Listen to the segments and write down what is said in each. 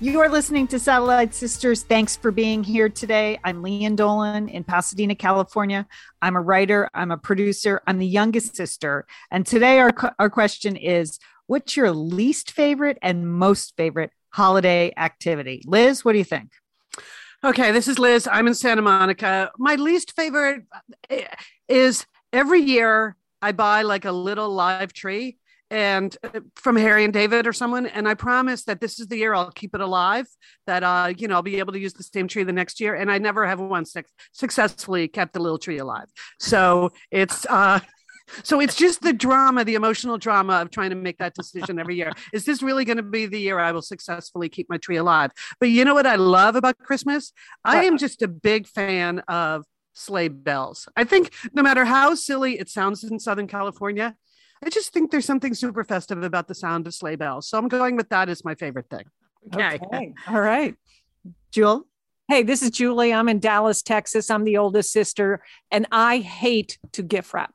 You are listening to Satellite Sisters. Thanks for being here today. I'm Lian Dolan in Pasadena, California. I'm a writer, I'm a producer, I'm the youngest sister. And today our, our question is what's your least favorite and most favorite holiday activity? Liz, what do you think? Okay, this is Liz. I'm in Santa Monica. My least favorite eh, is every year I buy like a little live tree and uh, from Harry and David or someone. And I promise that this is the year I'll keep it alive, that, uh, you know, I'll be able to use the same tree the next year. And I never have once successfully kept the little tree alive. So it's, uh, so it's just the drama, the emotional drama of trying to make that decision every year. Is this really going to be the year I will successfully keep my tree alive? But you know what I love about Christmas? I am just a big fan of sleigh bells. I think no matter how silly it sounds in Southern California, I just think there's something super festive about the sound of sleigh bells. So I'm going with that as my favorite thing. Okay. okay. All right. Jewel? Hey, this is Julie. I'm in Dallas, Texas. I'm the oldest sister, and I hate to gift wrap.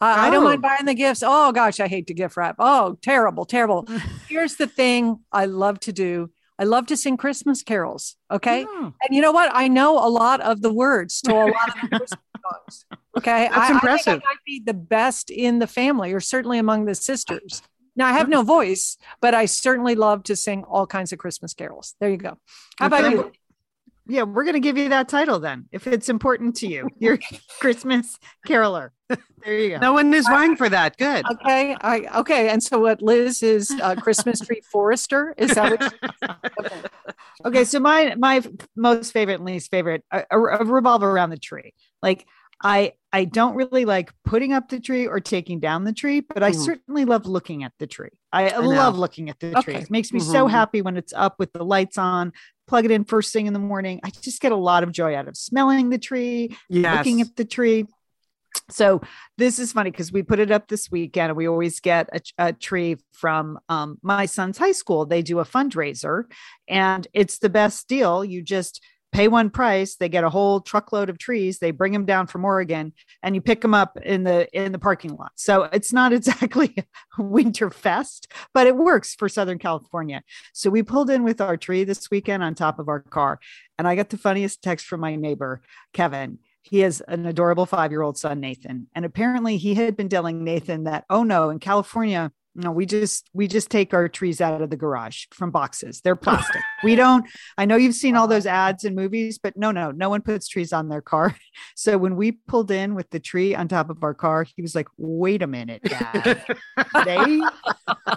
I, oh. I don't mind oh. buying the gifts. Oh gosh, I hate to gift wrap. Oh, terrible, terrible. Here's the thing I love to do. I love to sing Christmas carols. Okay. Yeah. And you know what? I know a lot of the words to a lot of the Christmas songs. Okay. That's I, impressive. I, I might be the best in the family or certainly among the sisters. Now I have no voice, but I certainly love to sing all kinds of Christmas carols. There you go. How about you? Yeah, we're going to give you that title then, if it's important to you. You're Christmas caroler. There you go. No one is vying for that. Good. Okay. I okay. And so what Liz is uh, Christmas tree forester? Is that what okay. okay. So my my most favorite and least favorite uh, revolve around the tree. Like I I don't really like putting up the tree or taking down the tree, but I mm. certainly love looking at the tree. I, I love looking at the okay. tree. It makes me mm-hmm. so happy when it's up with the lights on. Plug it in first thing in the morning. I just get a lot of joy out of smelling the tree, yes. looking at the tree. So this is funny because we put it up this weekend and we always get a, a tree from um, my son's high school. They do a fundraiser and it's the best deal. You just pay one price they get a whole truckload of trees they bring them down from oregon and you pick them up in the in the parking lot. So it's not exactly winter fest but it works for southern california. So we pulled in with our tree this weekend on top of our car and i got the funniest text from my neighbor kevin. He has an adorable five year old son nathan and apparently he had been telling nathan that oh no in california no we just we just take our trees out of the garage from boxes they're plastic we don't i know you've seen all those ads in movies but no no no one puts trees on their car so when we pulled in with the tree on top of our car he was like wait a minute dad they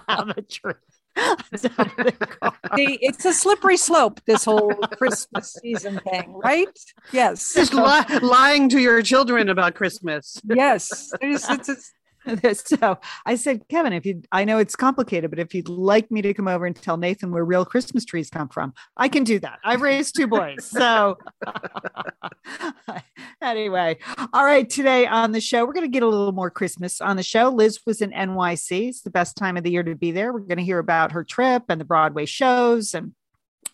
have a tree See, it's a slippery slope, this whole Christmas season thing, right? Yes. Just li- lying to your children about Christmas. Yes. It's, it's, it's, so I said, Kevin, if you, I know it's complicated, but if you'd like me to come over and tell Nathan where real Christmas trees come from, I can do that. I've raised two boys. So anyway, all right. Today on the show, we're going to get a little more Christmas on the show. Liz was in NYC. It's the best time of the year to be there. We're going to hear about her trip and the Broadway shows and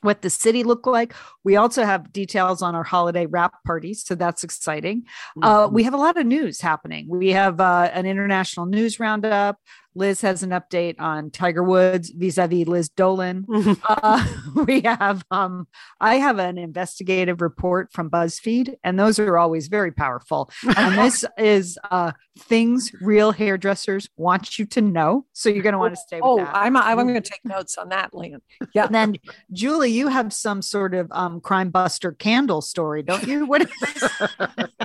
what the city looked like. We also have details on our holiday wrap parties, so that's exciting. Mm-hmm. Uh, we have a lot of news happening. We have uh, an international news roundup. Liz has an update on Tiger Woods vis-a-vis Liz Dolan. uh, we have um, I have an investigative report from BuzzFeed, and those are always very powerful. And this is uh, things real hairdressers want you to know. So you're going to want to stay. oh, that. I'm I'm going to take notes on that, Lian. Yeah. And then Julie, you have some sort of um, crime buster candle story, don't you? What?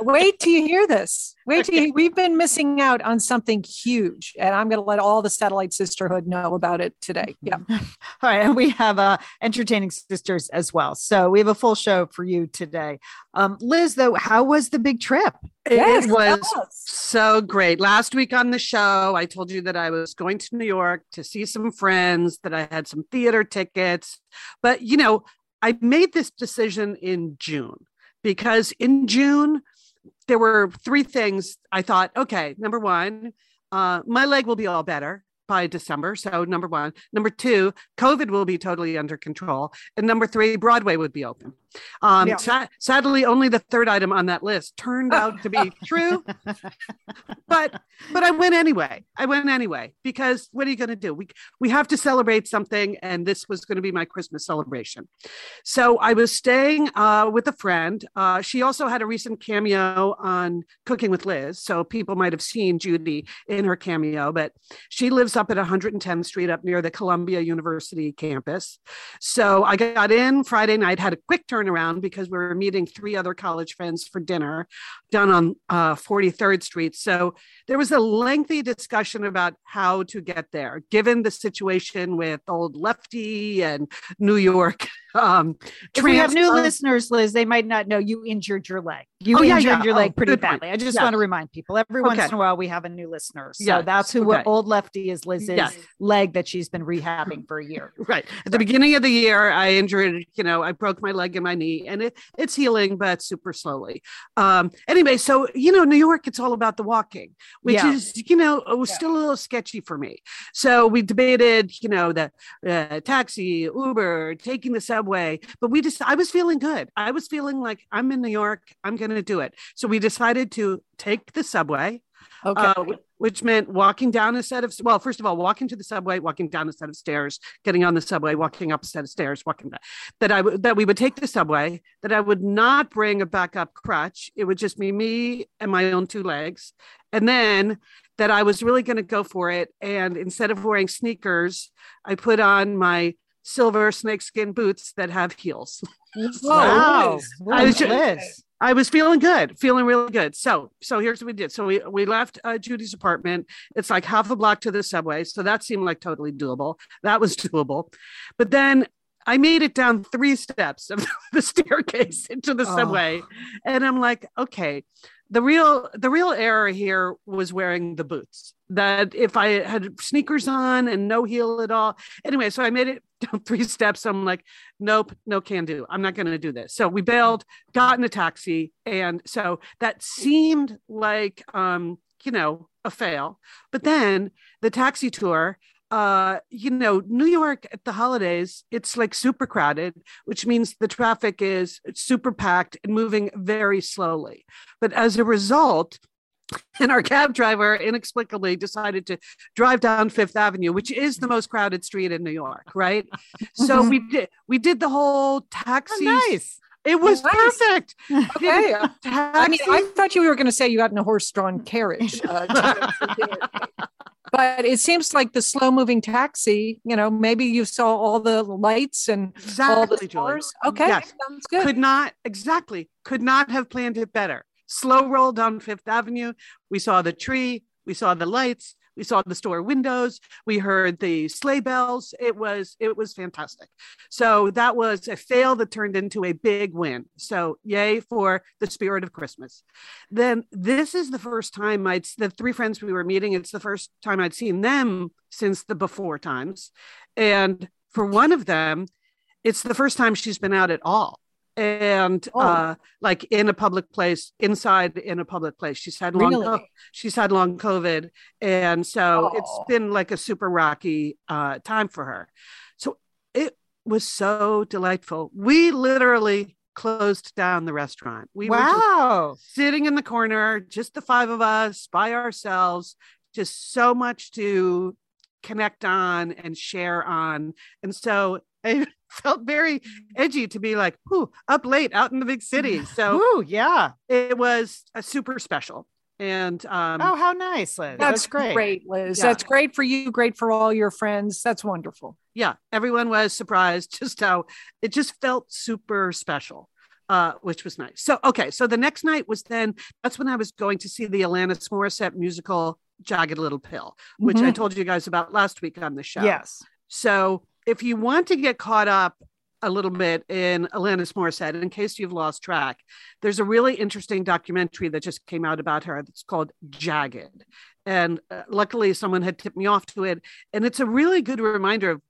Wait till you hear this. Wait till you, we've been missing out on something huge, and I'm going to let all the satellite sisterhood know about it today. Yeah. all right, and we have uh, entertaining sisters as well, so we have a full show for you today. Um, Liz, though, how was the big trip? Yes, it was so great. Last week on the show, I told you that I was going to New York to see some friends, that I had some theater tickets, but you know, I made this decision in June because in June there were three things I thought, okay, number one, uh, my leg will be all better by December. So, number one. Number two, COVID will be totally under control. And number three, Broadway would be open. Um, Yeah. sa- sadly, only the third item on that list turned out to be true. But but I went anyway. I went anyway because what are you going to do? We we have to celebrate something, and this was going to be my Christmas celebration. So I was staying uh, with a friend. Uh, she also had a recent cameo on Cooking with Liz, so people might have seen Judy in her cameo. But she lives up at 110th Street, up near the Columbia University campus. So I got in Friday night, had a quick turnaround because we were meeting three other college friends for dinner down on uh, 43rd Street. So there was a lengthy discussion about how to get there, given the situation with old Lefty and New York. Um, If we have new listeners, Liz, they might not know you injured your leg. You Oh, yeah, injured yeah. your Oh, leg pretty good point. badly. I just Yeah. want to remind people every once in a while we have a new listener. So Yeah, that's who okay. old lefty is Liz's Yes. leg that she's been rehabbing for a year. Right. At the beginning of the year, I injured, you know, I broke my leg and my knee and it, it's healing, but super slowly. Um, anyway, so, you know, New York, it's all about the walking, which Yeah. is, you know, it was still a little sketchy for me. So we debated, you know, the uh, taxi, Uber, taking the subway, but we just, I was feeling good. I was feeling like I'm in New York. I'm going to do it. So we decided to take the subway Okay. uh, which meant walking down a set of well first of all walking to the subway walking down a set of stairs getting on the subway walking up a set of stairs walking back that i would that we would take the subway that i would not bring a backup crutch it would just be me and my own two legs and then that i was really going to go for it and instead of wearing sneakers i put on my silver snakeskin boots that have heels wow. I was ju- Liz. I was feeling good, feeling really good. So, so here's what we did. So we we left uh, Judy's apartment. It's like half a block to the subway, so that seemed like totally doable. That was doable, but then I made it down three steps of the staircase into the Oh. subway, and I'm like, okay, the real the real error here was wearing the boots. That if I had sneakers on and no heel at all, anyway, so I made it three steps. I'm like, nope, no can do. I'm not going to do this. So we bailed got in a taxi and so that seemed like um you know a fail but then the taxi tour uh you know new york at the holidays it's like super crowded which means the traffic is super packed and moving very slowly but as a result and our cab driver inexplicably decided to drive down Fifth Avenue, which is the most crowded street in New York, right? So we did we did the whole taxi. Oh, nice. It was Nice. perfect. okay. I mean, I thought you were going to say you got in a horse-drawn carriage. uh, but it seems like the slow-moving taxi. You know, maybe you saw all the lights and all the exactly, Julie. Okay, Yes. sounds good. Could not exactly could not have planned it better. Slow roll down Fifth Avenue. We saw the tree. We saw the lights. We saw the store windows. We heard the sleigh bells. It was it was fantastic. So that was a fail that turned into a big win. So yay for the spirit of Christmas. Then this is the first time I'd the three friends we were meeting. It's the first time I'd seen them since the before times, and for one of them, it's the first time she's been out at all and Oh. uh like in a public place inside in a public place she's had long Really? she's had long covid and so it's been like a super rocky uh time for her so it was so delightful we literally closed down the restaurant we were Wow. sitting in the corner, just the five of us by ourselves, just so much to connect on and share on. And so it felt very edgy to be like, whoo, up late out in the big city. So Ooh, yeah. it was a super special. And um, Oh, how nice, Liz. That's, That's, great. great, Liz. Yeah. That's great for you. Great for all your friends. That's wonderful. yeah, everyone was surprised just how it just felt super special. Uh, which was nice. So, okay. So the next night was then, that's when I was going to see the Alanis Morissette musical, Jagged Little Pill, which I Mhm. told you guys about last week on the show. Yes. So if you want to get caught up a little bit in Alanis Morissette, in case you've lost track, there's a really interesting documentary that just came out about her that's called Jagged. And uh, luckily, someone had tipped me off to it. And it's a really good reminder of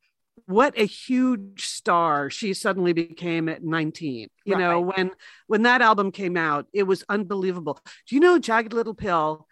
what a huge star she suddenly became at 19 you Right. know when when that album came out it was unbelievable do you know jagged little pill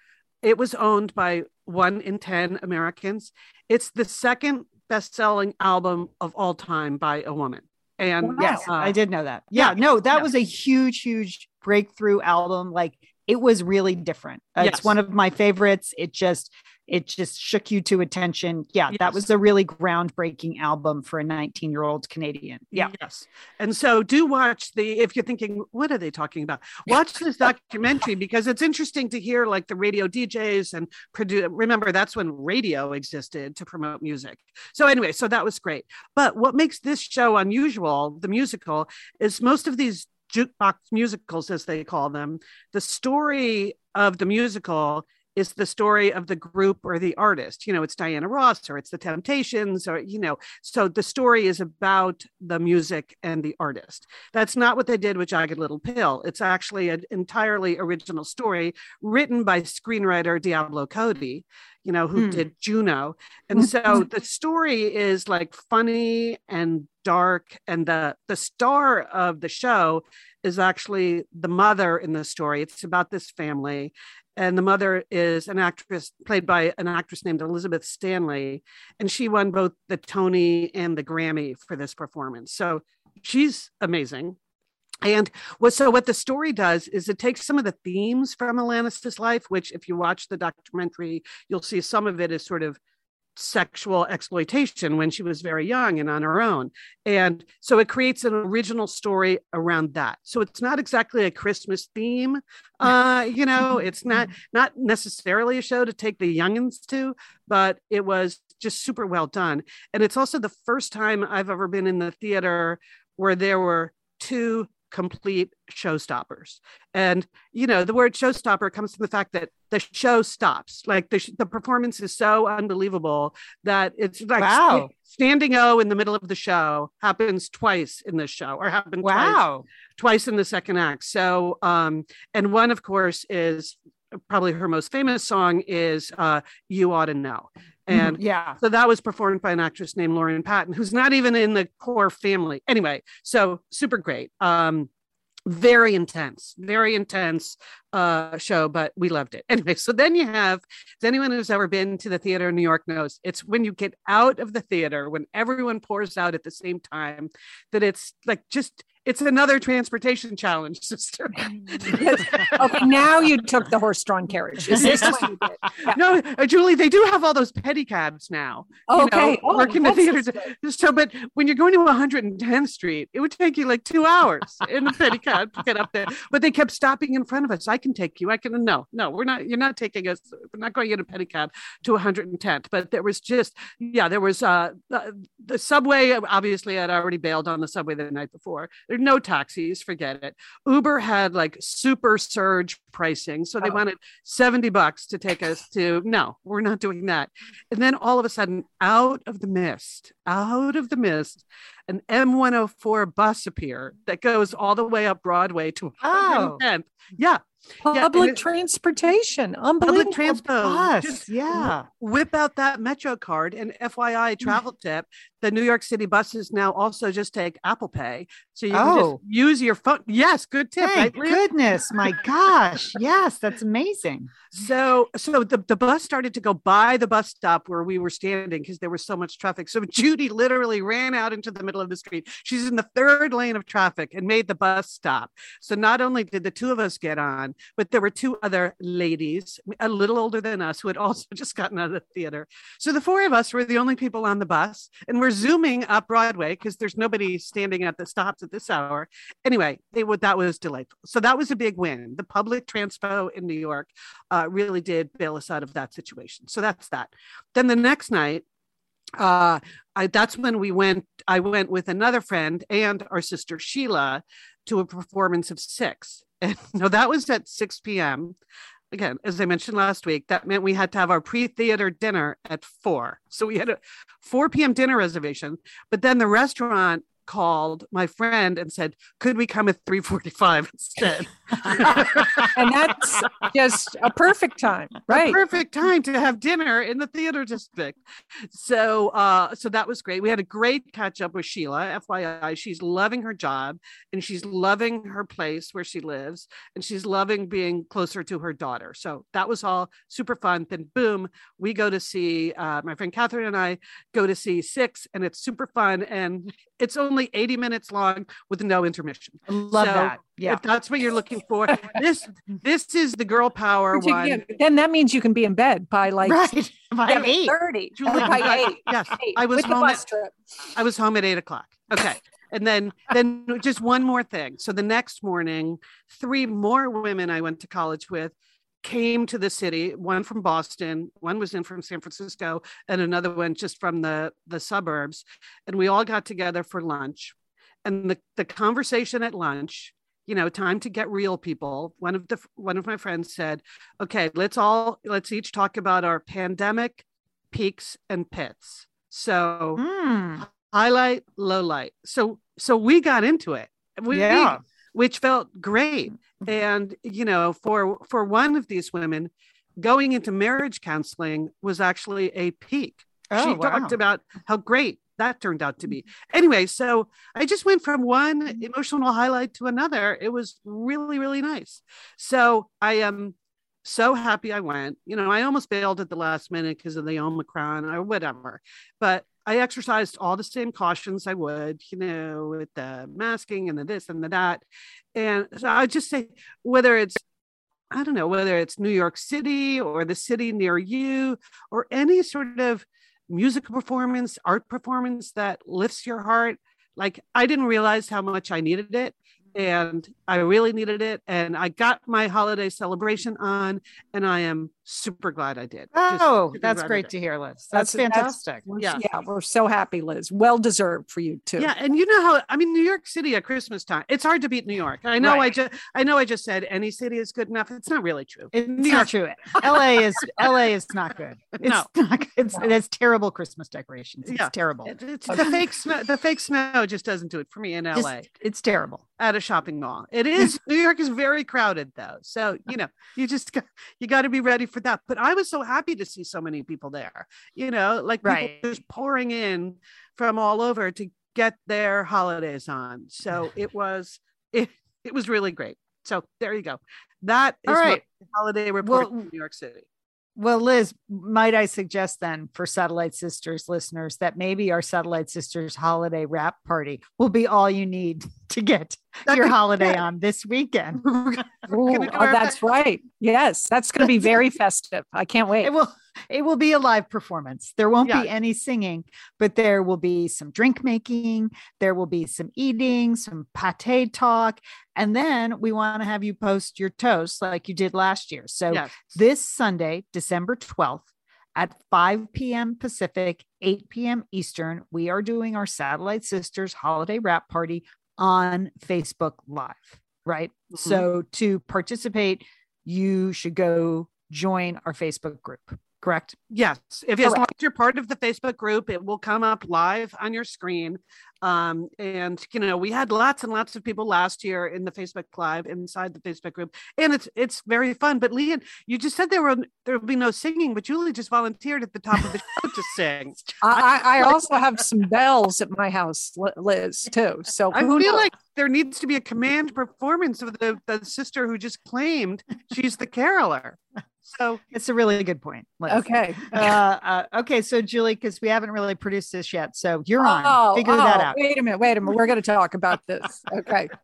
it was owned by one in 10 americans it's the second best-selling album of all time by a woman and Yes, uh, I did know that. Yeah, yeah, no, that yeah. was a huge, huge breakthrough album. Like it was really different. Uh, Yes. It's one of my favorites. It just it just shook you to attention. Yeah, that was a really groundbreaking album for a 19 year old Canadian. Yeah. Yes. And so do watch the, if you're thinking, what are they talking about? Watch this documentary because it's interesting to hear like the radio DJs and produce. Remember, that's when radio existed to promote music. So, anyway, so that was great. But what makes this show unusual, the musical, is most of these jukebox musicals, as they call them, the story of the musical is the story of the group or the artist. You know, it's Diana Ross or it's the Temptations or, you know, so the story is about the music and the artist. That's not what they did with Jagged Little Pill. It's actually an entirely original story written by screenwriter Diablo Cody, you know, who Hmm. did Juno. And so the story is like funny and dark and the the star of the show is actually the mother in the story. It's about this family and the mother is an actress played by an actress named Elizabeth Stanley and she won both the Tony and the Grammy for this performance. So she's amazing. And what so what the story does is it takes some of the themes from Alanis's life, which if you watch the documentary, you'll see some of it is sort of sexual exploitation when she was very young and on her own. And so it creates an original story around that. So it's not exactly a Christmas theme. Uh, you know, it's not not necessarily a show to take the youngins to, but it was just super well done. And it's also the first time I've ever been in the theater where there were two complete showstoppers. And you know, the word showstopper comes from the fact that the show stops. Like the sh- the performance is so unbelievable that it's like Wow. sta- standing O in the middle of the show happens twice in this show, or happened twice twice in the second act. So, um, and one, of course, is probably her most famous song is uh, "You Ought to Know," and yeah. so that was performed by an actress named Lauren Patton, who's not even in the core family. Anyway, so super great. Um, very intense, very intense uh, show, but we loved it. Anyway, so then you have, as anyone who's ever been to the theater in New York knows, it's when you get out of the theater, when everyone pours out at the same time, that it's like just, it's another transportation challenge, sister. Okay, now you took the horse-drawn carriage. Is this what you did? Yeah. no, uh, Julie, they do have all those pedicabs now. you know, Okay. Oh, work in the theaters. good. So, but when you're going to 110th Street, it would take you like two hours in the pedicab to get up there. But they kept stopping in front of us. I can take you. I can. No, no, we're not. You're not taking us. We're not going in a pedicab to 110th. But there was just, yeah, there was uh the, the subway. Obviously, I'd already bailed on the subway the night before. There are no taxis. Forget it. Uber had like super surge pricing, so they Oh. wanted 70 bucks to take us to. No, we're not doing that. And then all of a sudden, out of the mist, out of the mist, an M104 bus appeared that goes all the way up Broadway to Oh. 110th. Yeah. Public it- transportation. Public Unbelievable. transport. Oh, bus. Just Yeah. whip out that Metro card and FYI mm. travel tip. The New York City buses now also just take Apple Pay. So you can Oh. just use your phone. Yes, good tip. Thank right, goodness. My gosh. Yes, that's amazing. So, so the, the bus started to go by the bus stop where we were standing because there was so much traffic. So Judy literally ran out into the middle of the street. She's in the third lane of traffic and made the bus stop. So not only did the two of us get on, but there were two other ladies, a little older than us, who had also just gotten out of the theater. So the four of us were the only people on the bus, and we're zooming up Broadway because there's nobody standing at the stops at this hour. Anyway, would that was delightful. So that was a big win. The public transpo in New York uh, really did bail us out of that situation. So that's that. Then the next night, uh, I, that's when we went. I went with another friend and our sister Sheila to a performance of Six. And no, that was at 6 p.m. Again, as I mentioned last week, that meant we had to have our pre-theater dinner at four. So we had a 4 p.m. dinner reservation, but then the restaurant called my friend and said, "Could we come at 3:45 instead?" and that's just a perfect time, right? A perfect time to have dinner in the theater district. So, uh, so that was great. We had a great catch up with Sheila. FYI, she's loving her job and she's loving her place where she lives, and she's loving being closer to her daughter. So that was all super fun. Then, boom, we go to see uh, my friend Catherine and I go to see Six, and it's super fun. And it's only 80 minutes long with no intermission. Love So, that. Yeah. If that's what you're looking for, this this is the girl power one. yeah, Then that means you can be in bed by like right. By eight. 30. Julie, by eight. yes, Eight, I was with home at, trip. I was home at eight o'clock. Okay. And then then just one more thing. So the next morning, three more women I went to college with came to the city, one from Boston, one was in from San Francisco, and another one just from the, the suburbs. And we all got together for lunch. And the, the conversation at lunch, you know, time to get real people. One of the one of my friends said, okay, let's all let's each talk about our pandemic peaks and pits. So Mm, highlight, low light. So so we got into it. We, yeah. Which felt great. Mm-hmm. And you know, for for one of these women, going into marriage counseling was actually a peak. Oh, she wow. talked about how great that turned out to be. Anyway, so I just went from one mm-hmm. emotional highlight to another. It was really, really nice. So I am so happy I went. You know, I almost bailed at the last minute because of the Omicron or whatever, but I exercised all the same cautions I would, you know, with the masking and the this and the that. And so I just say, whether it's I don't know whether it's New York City or the city near you or any sort of musical performance, art performance that lifts your heart. Like I didn't realize how much I needed it. And I really needed it. And I got my holiday celebration on, and I am super glad I did. Oh, that's great to hear, Liz. That's- That's, that's- fantastic. We're- Yeah. yeah, we're so happy, Liz. Well deserved for you too. Yeah, and you know how I mean New York City at Christmas time. It's hard to beat New York. I know I just I know I just said any city is good enough. It's not really true. It's New not true. LA is LA is not good. It's No. not good. It's, No. it has terrible Christmas decorations. It's Yeah. terrible. It- it's the fake snow. The fake snow just doesn't do it for me in Just- LA it's terrible. at a shopping mall. It is New York is very crowded though, so you know you just got, you got to be ready for that. But I was so happy to see so many people there. You know, like people Right. just pouring in from all over to get their holidays on. So it was it it was really great. So there you go. That is All right. my holiday report Well, New York City. Well, Liz, might I suggest then for Satellite Sisters listeners that maybe our Satellite Sisters holiday wrap party will be all you need to get That your holiday yeah. on this weekend. Ooh, oh, that's right. Yes, that's going to be very festive. I can't wait. It will it will be a live performance. There won't Yeah. be any singing, but there will be some drink making, there will be some eating, some pep talk, and then we want to have you post your toast like you did last year. So yes. this Sunday, December 12th at 5 p.m. Pacific, 8 p.m. Eastern, we are doing our Satellite Sisters holiday wrap party on Facebook Live, right? Mhm. So to participate, you should go join our Facebook group, correct? Yes, if as long as you're part of the Facebook group, it will come up live on your screen. Um, and you know, we had lots and lots of people last year in the Facebook Live inside the Facebook group, and it's it's very fun. But Lian, you just said there will there will be no singing, but Julie just volunteered at the top of the show to sing. I, I I also have some bells at my house, Liz, too. So I feel knows? like there needs to be a command performance of the the sister who just claimed she's the caroler. So It's a really good point. Liz. okay. Uh, uh, okay, so Julie, because we haven't really produced this yet, so you're on. Oh, Figure that oh, out. Wait a minute. Wait a minute. We're going to talk about this. Okay.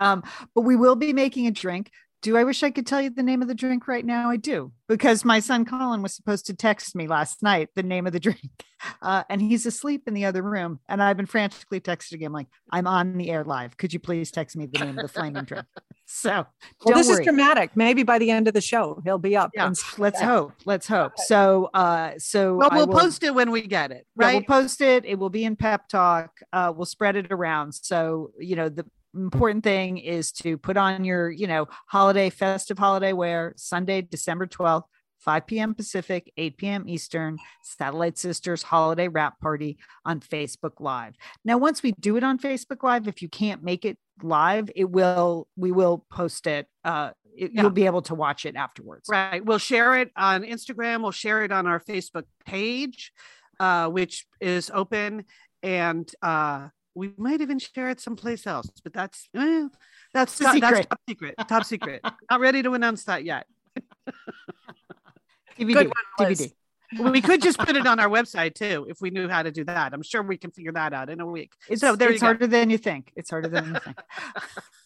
Um, but we will be making a drink. Do I wish I could tell you the name of the drink right now? I do because my son Colin was supposed to text me last night the name of the drink, uh, and he's asleep in the other room. And I've been frantically texting him like, "I'm on the air live. Could you please text me the name of the flaming drink?" So Well, don't this worry. is dramatic. Maybe by the end of the show, he'll be up. Yeah. and Let's Yeah. hope. Let's hope. So, uh, so well, we'll will- post it when we get it, Yeah, right? we'll post it. It will be in Pep Talk. Uh, we'll spread it around. So, you know, the important thing is to put on your, you know, holiday, festive holiday wear Sunday, December 12th, 5 p.m. Pacific, 8 p.m. Eastern, Satellite Sisters Holiday Wrap Party on Facebook Live. Now, once we do it on Facebook Live, if you can't make it live, it will we will post it. Uh, it, Yeah. You'll be able to watch it afterwards. Right. We'll share it on Instagram. We'll share it on our Facebook page, uh, which is open, and uh, we might even share it someplace else. But that's eh, that's top, that's secret. top secret. Top secret. Not ready to announce that yet. DVD. Good one, Liz. DVD. we could just put it on our website too if we knew how to do that. I'm sure we can figure that out in a week. It's, So there it's go. harder than you think. It's harder than you think.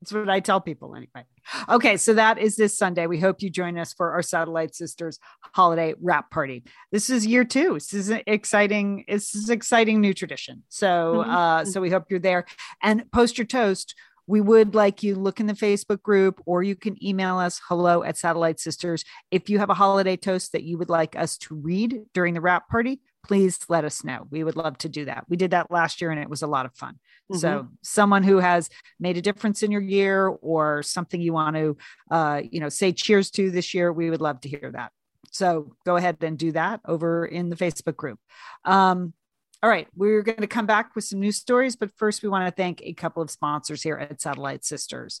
That's what I tell people anyway. Okay, so that is this Sunday. We hope you join us for our Satellite Sisters holiday wrap party. This is year two. This is an exciting. This is exciting new tradition. So, Mhm. uh, so we hope you're there and post your toast. We would like you look in the Facebook group, or you can email us hello at Satellite Sisters. If you have a holiday toast that you would like us to read during the wrap party, please let us know. We would love to do that. We did that last year and it was a lot of fun. So, someone who has made a difference in your year or something you want to, uh, you know, say cheers to this year, we would love to hear that. So, go ahead and do that over in the Facebook group. Um, all right, we're going to come back with some news stories, but first, we want to thank a couple of sponsors here at Satellite Sisters.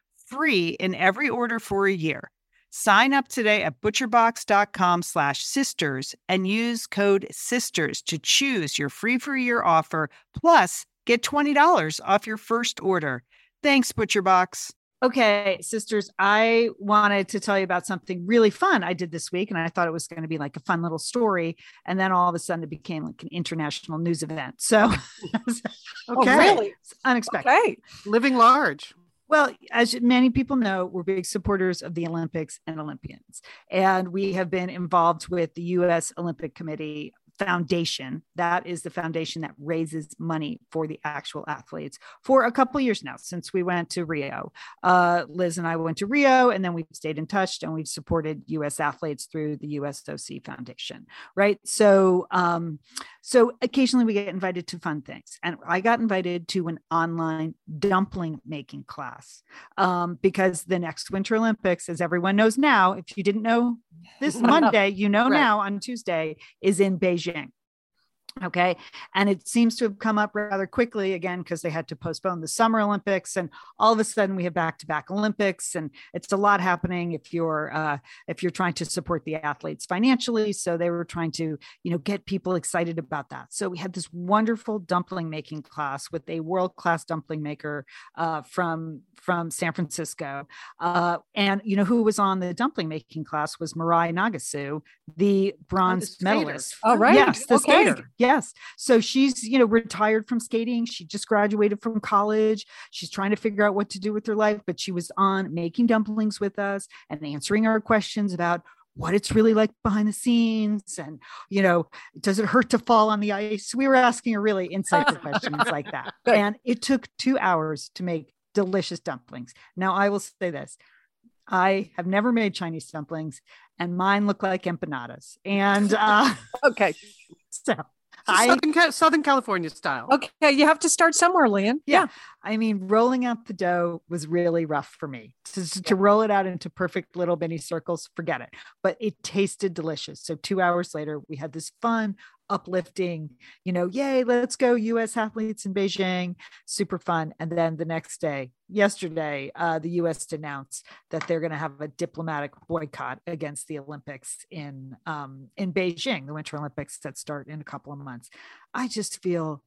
free in every order for a year. Sign up today at butcherbox.com slash sisters and use code sisters to choose your free for a year offer. Plus, get $20 off your first order. Thanks, ButcherBox. Okay, sisters, I wanted to tell you about something really fun I did this week, and I thought it was going to be like a fun little story. And then all of a sudden, it became like an international news event. So, Oh, really? It's unexpected. Okay. Living large. Well, as many people know, we're big supporters of the Olympics and Olympians. And we have been involved with the US Olympic Committee Foundation. That is the foundation that raises money for the actual athletes for a couple years now since we went to Rio. Uh, Liz and I went to Rio, and then we've stayed in touch and we've supported US athletes through the USOC Foundation. Right. So, um, so occasionally we get invited to fun things. And I got invited to an online dumpling making class um, because the next Winter Olympics, as everyone knows now, if you didn't know this Monday, you know Right. now on Tuesday, is in Beijing aging Okay. And it seems to have come up rather quickly again because they had to postpone the Summer Olympics. And all of a sudden we have back to back Olympics. And it's a lot happening if you're uh, if you're trying to support the athletes financially. So they were trying to, you know, get people excited about that. So we had this wonderful dumpling making class with a world-class dumpling maker uh, from from San Francisco. Uh, and you know who was on the dumpling making class was Mirai Nagasu, the bronze skater. medalist. All right. Yes, the Okay. skater. Yes. So she's, you know, retired from skating. She just graduated from college. She's trying to figure out what to do with her life, but she was on making dumplings with us and answering our questions about what it's really like behind the scenes and you know does it hurt to fall on the ice we were asking her really insightful questions like that and it took two hours to make delicious dumplings. Now, I will say this I have never made Chinese dumplings, and mine look like empanadas. And uh, okay, so I, Southern, Southern California style. Okay, you have to start somewhere, Lian. Yeah. yeah. I mean, rolling out the dough was really rough for me. To, to roll it out into perfect little mini circles, forget it. But it tasted delicious. So two hours later, we had this fun, uplifting, you know, yay, let's go US athletes in Beijing, super fun. And then the next day, yesterday, uh, the US announced that they're going to have a diplomatic boycott against the Olympics in um, in Beijing, the Winter Olympics that start in a couple of months. I just feel,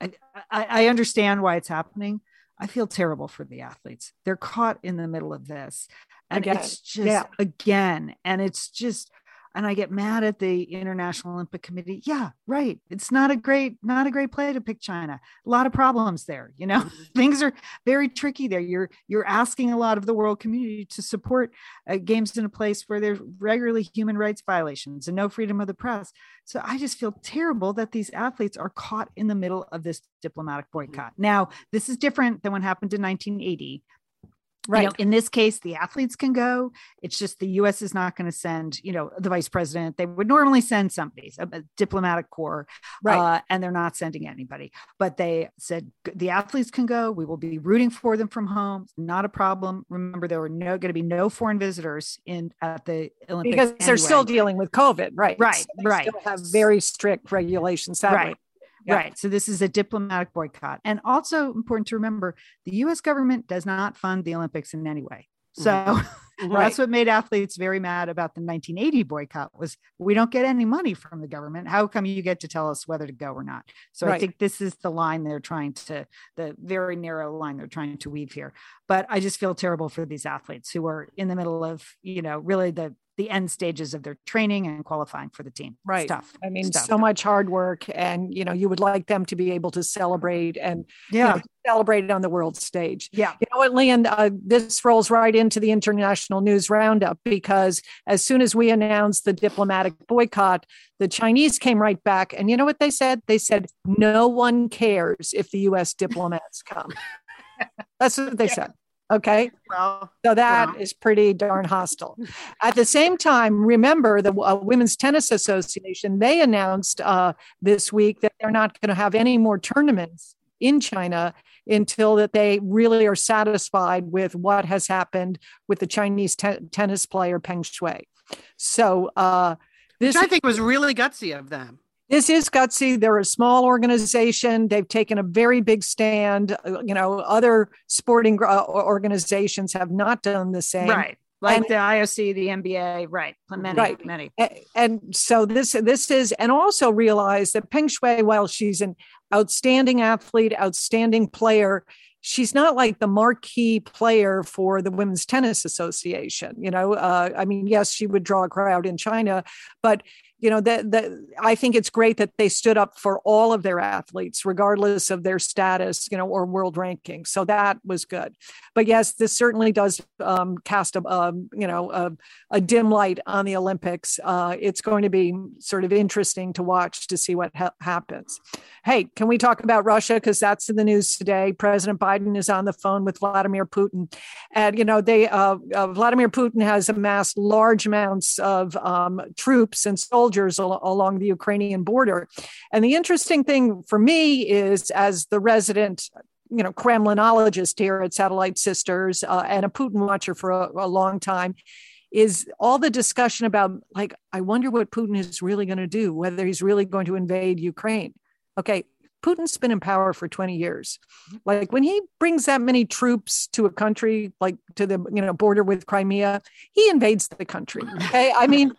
I, I, understand why it's happening. I feel terrible for the athletes. They're caught in the middle of this. And again. it's just, yeah. again, and it's just, and I get mad at the International Olympic Committee. Yeah, right. It's not a great, not a great play to pick China. A lot of problems there. You know, mm-hmm. things are very tricky there. You're you're asking a lot of the world community to support uh, games in a place where there's regularly human rights violations and no freedom of the press. So I just feel terrible that these athletes are caught in the middle of this diplomatic mm-hmm. boycott. Now, this is different than what happened in 1980 Right. You know, in this case, the athletes can go. It's just the U.S. is not going to send, you know, the vice president. They would normally send somebody, a, diplomatic corps, right? Uh, and they're not sending anybody. But they said the athletes can go. We will be rooting for them from home. Not a problem. Remember, there were no going to be no foreign visitors in at the Olympics because they're still dealing with COVID, right? Right, so right. have very strict regulations. Sadly. Right. Right. So this is a diplomatic boycott. And also important to remember the US government does not fund the Olympics in any way. So mm-hmm. right. that's what made athletes very mad about the 1980 boycott was we don't get any money from the government. How come you get to tell us whether to go or not? So right. I think this is the line they're trying to the very narrow line they're trying to weave here. But I just feel terrible for these athletes who are in the middle of, you know, really the the end stages of their training and qualifying for the team. Right. Stuff. I mean, so much hard work, and you know, you would like them to be able to celebrate and yeah, you know, celebrate on the world stage. Yeah. You know what, Lian? Uh, this rolls right into the international news roundup because as soon as we announced the diplomatic boycott, the Chinese came right back, and you know what they said? They said no one cares if the U.S. diplomats come. That's what they yeah. said. Okay. Well, so that well. is pretty darn hostile. At the same time, remember the uh, Women's Tennis Association, they announced uh, this week that they're not going to have any more tournaments in China until that they really are satisfied with what has happened with the Chinese te- tennis player Peng Shuai. So uh, this Which I think was really gutsy of them. This is gutsy. They're a small organization. They've taken a very big stand. Uh, you know, other sporting uh, organizations have not done the same. Right. Like and, the IOC, the NBA, right? Many, right. many. And so this this is, and also realize that Peng Shuai, while she's an outstanding athlete, outstanding player, she's not like the marquee player for the Women's Tennis Association. You know, uh, I mean, yes, she would draw a crowd in China, but you know that that I think it's great that they stood up for all of their athletes regardless of their status you know or world ranking. So that was good. But yes this certainly does um, cast a you know a, a, dim light on the Olympics. Uh, it's going to be sort of interesting to watch to see what ha- happens. Hey can we talk about Russia? Because that's in the news today. President Biden is on the phone with Vladimir Putin. And you know they uh, uh, Vladimir Putin has amassed large amounts of um, troops and soldiers soldiers al- along the Ukrainian border. And the interesting thing for me is, as the resident you know kremlinologist here at satellite sisters uh, and a putin watcher for a, a, long time is all the discussion about like i wonder what putin is really going to do whether he's really going to invade ukraine. Okay putin's been in power for 20 years. Like when he brings that many troops to a country like to the you know border with crimea he invades the country okay? I mean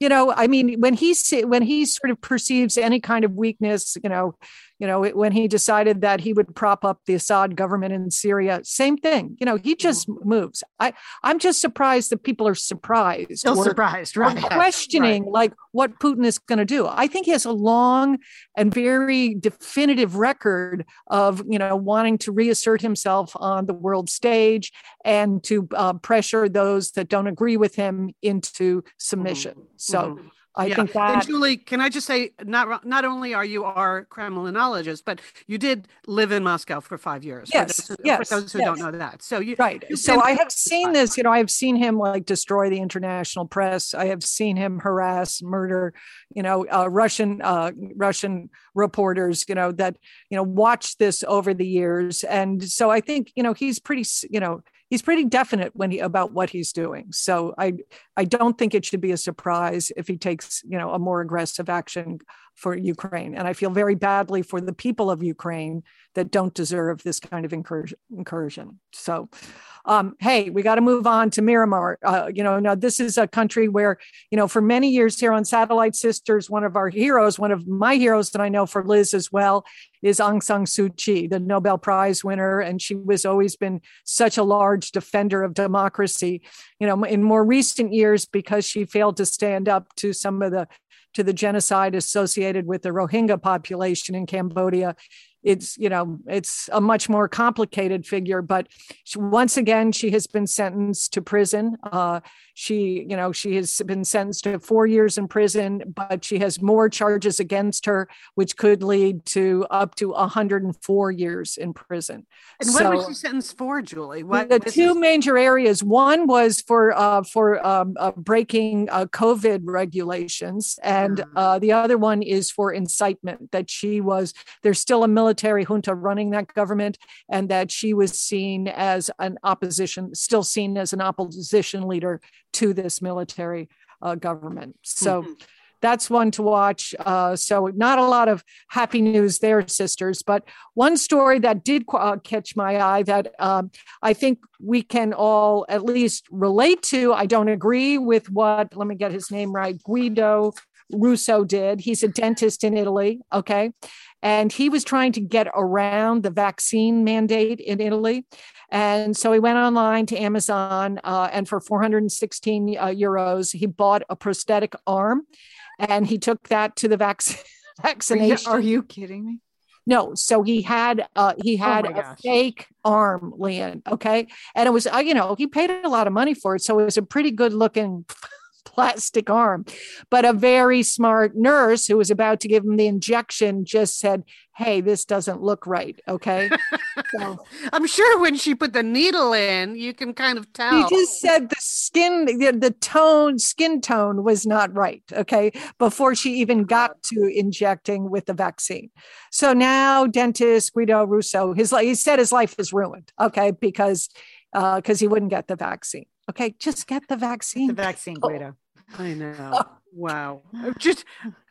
you know i mean when he when he sort of perceives any kind of weakness you know you know, when he decided that he would prop up the Assad government in Syria, same thing. You know, he just mm-hmm. moves. I I'm just surprised that people are surprised. Still or, surprised, right? questioning right. like what Putin is going to do. I think he has a long and very definitive record of you know wanting to reassert himself on the world stage and to uh, pressure those that don't agree with him into submission. Mm-hmm. So. Mm-hmm I Yeah. think And Julie, can I just say, not not only are you our Kremlinologist, but you did live in Moscow for five years. Yes, For those, who- yes, For those who yes. don't know that, so you Right. So I have seen this, you know, I have seen him like destroy the international press. I have seen him harass, murder, you know, uh, Russian uh, Russian reporters, you know, that, you know, watch this over the years. And so I think, you know, he's pretty, you know, he's pretty definite when he about what he's doing. So I I don't think it should be a surprise if he takes, you know, a more aggressive action for Ukraine. And I feel very badly for the people of Ukraine that don't deserve this kind of incursion. So, um, hey, we got to move on to Myanmar. Uh, you know, now this is a country where, you know, for many years here on Satellite Sisters, one of our heroes, one of my heroes that I know for Liz as well, is Aung San Suu Kyi, the Nobel Prize winner, and she was always been such a large defender of democracy. You know, in more recent years, because she failed to stand up to some of the to the genocide associated with the Rohingya population in Cambodia. It's you know it's a much more complicated figure, but she, once again she has been sentenced to prison. Uh, she you know she has been sentenced to four years in prison, but she has more charges against her, which could lead to up to 104 years in prison. and what was she sentenced for, Julie? What the two is- major areas one was for uh, for um, uh, breaking uh, covid regulations and Mm. uh, the other one is for incitement that she was there's still a military junta running that government and that she was seen as an opposition still seen as an opposition leader to this military uh, government so Mhm. that's one to watch. Uh, so not a lot of happy news there, sisters. But one story that did uh, catch my eye that um, I think we can all at least relate to. I don't agree with what. Let me get his name right. Guido Russo did. He's a dentist in Italy. Okay. And he was trying to get around the vaccine mandate in Italy. And so he went online to Amazon uh, and for 416 uh, euros, he bought a prosthetic arm and he took that to the vac- Are you, vaccination. are you kidding me? No, so he had uh he had my a gosh. fake arm, Lian. Okay, and it was uh, you know he paid a lot of money for it, so it was a pretty good looking plastic arm. But a very smart nurse who was about to give him the injection just said, "Hey, this doesn't look right." Okay, so I'm sure when she put the needle in, you can kind of tell. he just said the skin, the, the tone, skin tone was not right. Okay, before she even got uh-huh. to injecting with the vaccine. So now, dentist Guido Russo, his he said his life is ruined. Okay, because uh, because he wouldn't get the vaccine. Okay, just get the vaccine. The vaccine, Oh. Guido. I know. Wow. I'm Just,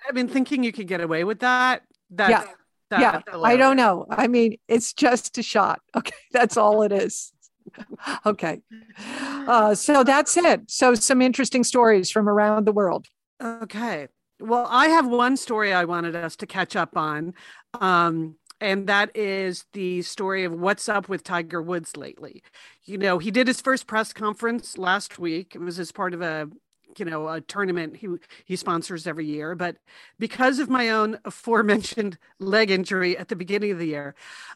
I've been thinking you could get away with that. That's, Yeah. that's yeah, I don't know. I mean, it's just a shot. Okay, that's all it is. Okay, uh, so that's it. So some interesting stories from around the world. Okay. Well, I have one story I wanted us to catch up on. Um, and that is the story of what's up with Tiger Woods lately. You know, he did his first press conference last week. It was as part of a, you know, a tournament he he sponsors every year. But because of my own aforementioned leg injury at the beginning of the year,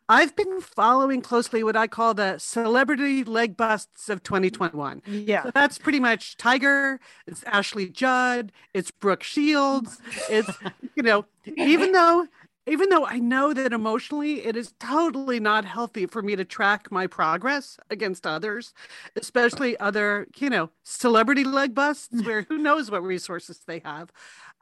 I've been following closely what I call the celebrity leg busts of 2021. Yeah. So that's pretty much Tiger, it's Ashley Judd, it's Brooke Shields. It's, you know, even though even though I know that emotionally it is totally not healthy for me to track my progress against others, especially other, you know, celebrity leg busts where who knows what resources they have.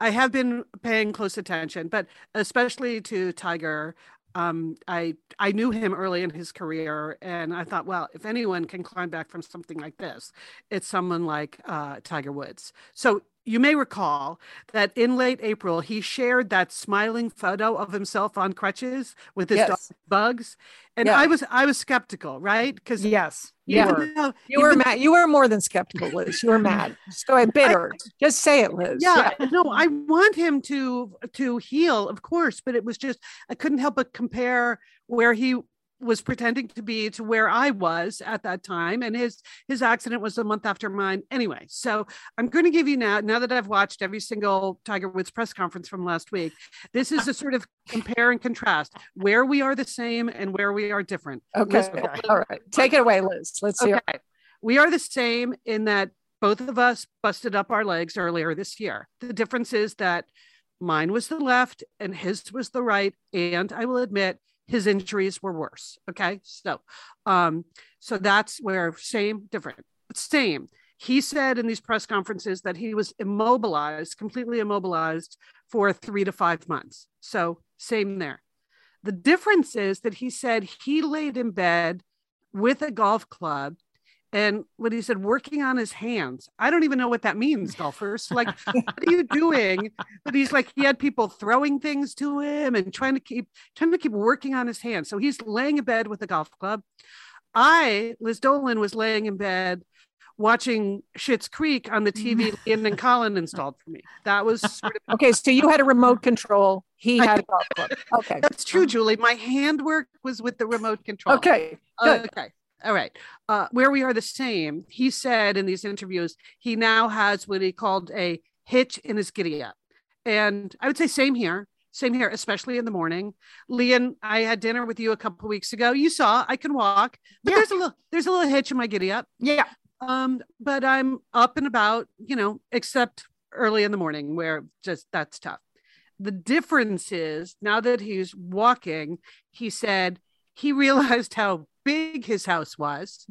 I have been paying close attention, but especially to Tiger. Um, I I knew him early in his career, and I thought, well, if anyone can climb back from something like this, it's someone like uh, Tiger Woods. So you may recall that in late April, he shared that smiling photo of himself on crutches with his Yes. dog Bugs, and Yeah. I was I was skeptical, right? Because Yes. Yeah. You were. You were mad. You were more than skeptical, Liz. You were mad. Just go ahead, bitter. Just say it, Liz. yeah, no i want him to to heal of course but it was just i couldn't help but compare where he was pretending to be to where i was at that time and his his accident was a month after mine anyway so i'm going to give you now now that i've watched every single tiger woods press conference from last week this is a sort of compare and contrast where we are the same and where we are different Okay. Liz, All right. Take it away, Liz. Let's hear. Okay. We are the same in that both of us busted up our legs earlier this year. The difference is that mine was the left and his was the right. And I will admit, his injuries were worse. Okay. So, um, so that's where same, different, same. He said in these press conferences that he was immobilized, completely immobilized for three to five months. So, same there. The difference is that he said he laid in bed with a golf club and what he said working on his hands i don't even know what that means golfers like what are you doing but he's like he had people throwing things to him and trying to keep trying to keep working on his hands so he's laying in bed with a golf club i liz dolan was laying in bed watching Schitt's Creek on the TV Ian and Colin installed for me. That was sort of okay. So you had a remote control. He had a golf club. Okay, that's true, Julie. My handwork was with the remote control. Okay, good. okay. All right. Uh, where we are the same, he said in these interviews, he now has what he called a hitch in his giddy up. And I would say same here, same here, especially in the morning. Lian, I had dinner with you a couple weeks ago. You saw I can walk, but yeah. there's a little there's a little hitch in my giddy up. Yeah. Um, but I'm up and about, you know, except early in the morning where just that's tough. The difference is now that he's walking, he said he realized how big his house was.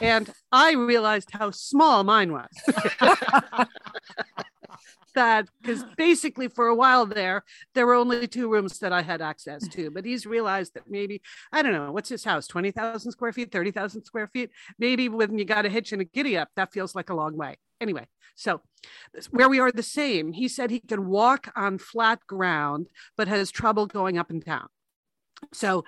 And I realized how small mine was. that because basically for a while there, there were only two rooms that I had access to. But he's realized that maybe, I don't know, what's his house? 20,000 square feet, 30,000 square feet? Maybe when you got a hitch and a giddy up, that feels like a long way. Anyway, so where we are the same, he said he can walk on flat ground, but has trouble going up and down. So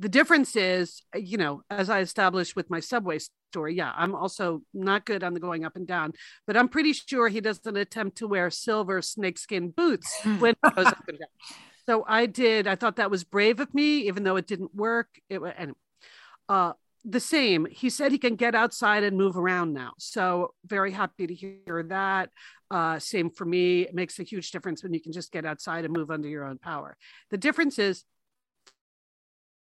the difference is, uh, you know, as I established with my subway story, yeah, I'm also not good on the going up and down, but I'm pretty sure he doesn't attempt to wear silver snakeskin boots when he goes up and down. So I did. I thought that was brave of me, even though it didn't work. It and uh, the same. He said he can get outside and move around now. So very happy to hear that. Uh, same for me. It makes a huge difference when you can just get outside and move under your own power. The difference is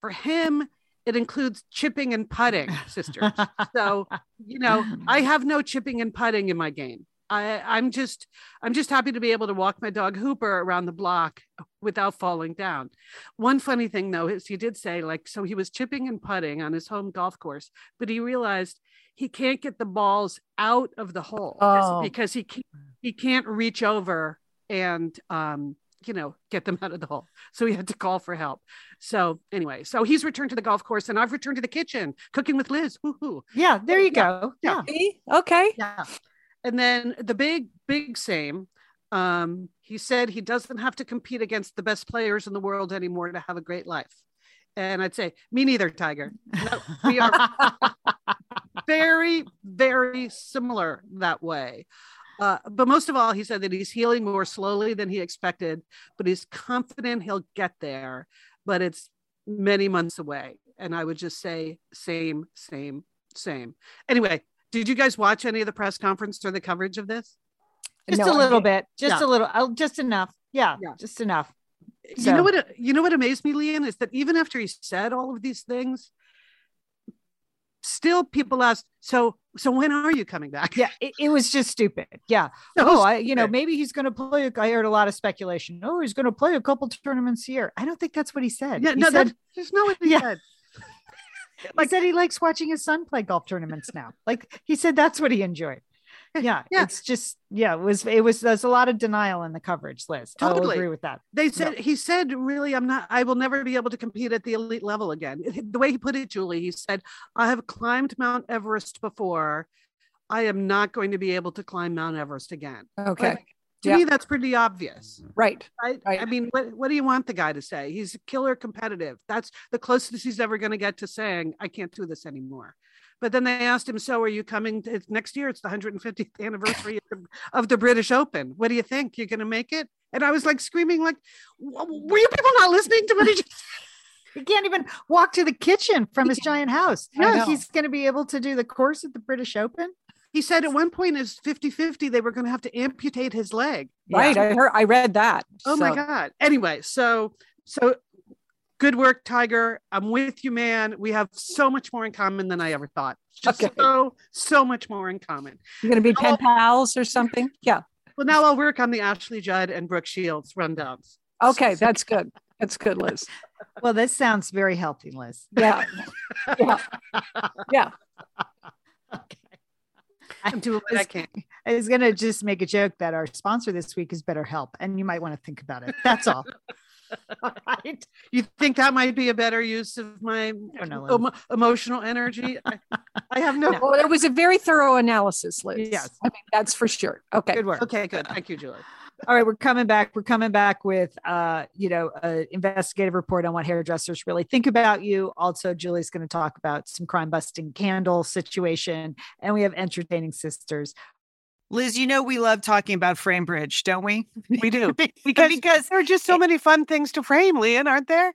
for him, it includes chipping and putting, sisters. so, you know, I have no chipping and putting in my game. I, I'm just I'm just happy to be able to walk my dog Hooper around the block without falling down. One funny thing though is he did say like so he was chipping and putting on his home golf course, but he realized he can't get the balls out of the hole oh. because he can't, he can't reach over and um, you know, get them out of the hole. So he had to call for help. So anyway, so he's returned to the golf course and I've returned to the kitchen cooking with Liz. Woo-hoo. Yeah, there you go. Yeah. yeah. Okay. Yeah. And then the big, big same. Um, he said he doesn't have to compete against the best players in the world anymore to have a great life. And I'd say, me neither, Tiger. No, we are very, very similar that way. Uh, but most of all, he said that he's healing more slowly than he expected, but he's confident he'll get there. But it's many months away. And I would just say, same, same, same. Anyway, did you guys watch any of the press conference or the coverage of this? Just no, a little bit, just yeah. a little, oh, just enough. Yeah, yeah. just enough. So. You know what? You know what amazed me, Lian, is that even after he said all of these things, still people ask, so so when are you coming back? Yeah, it, it was just stupid. Yeah. oh, I, you know, maybe he's going to play. I heard a lot of speculation. Oh, he's going to play a couple tournaments here. I don't think that's what he said. Yeah, he no, said, that, there's no what he yeah. said. like, he said he likes watching his son play golf tournaments now. Like he said that's what he enjoyed. Yeah, yeah, it's just yeah, it was it was there's a lot of denial in the coverage, Liz. Totally I'll agree with that. They said yeah. he said, really, I'm not I will never be able to compete at the elite level again. The way he put it, Julie, he said, I have climbed Mount Everest before. I am not going to be able to climb Mount Everest again. Okay. Like, to yeah. me, that's pretty obvious. Right. right. Right. I mean, what, what do you want the guy to say? He's a killer competitive. That's the closest he's ever going to get to saying, I can't do this anymore. But then they asked him, "So are you coming to, next year? It's the 150th anniversary of, the, of the British Open. What do you think? You're going to make it?" And I was like screaming, "Like, were you people not listening to what he just?" He can't even walk to the kitchen from his giant house. No, he's going to be able to do the course at the British Open. He said at one point is 50-50 they were going to have to amputate his leg. Right. Yeah. I heard I read that. Oh so. my god. Anyway, so so Good work, Tiger. I'm with you, man. We have so much more in common than I ever thought. Just Okay. so, so much more in common. You're going to be pen Oh. pals or something? Yeah. Well, now I'll work on the Ashley Judd and Brooke Shields rundowns. Okay. That's good. That's good, Liz. Well, this sounds very healthy, Liz. Yeah. Yeah. Yeah. Okay. I'm doing what I can. I was gonna just make a joke that our sponsor this week is BetterHelp, and you might want to think about it. That's all. all right. You think that might be a better use of my don't know, Liz. emotional energy? I, I have no. Well, it was a very thorough analysis, Liz. Yes. I mean, that's for sure. Okay. Good work. Okay, good. Thank you, Julie. All right, we're coming back. We're coming back with uh, you know, an investigative report on what hairdressers really think about you. Also, Julie's going to talk about some crime busting candle situation, and we have entertaining sisters. Liz, you know we love talking about FrameBridge, don't we? We do. because because There are just so many fun things to frame, Lian, aren't there?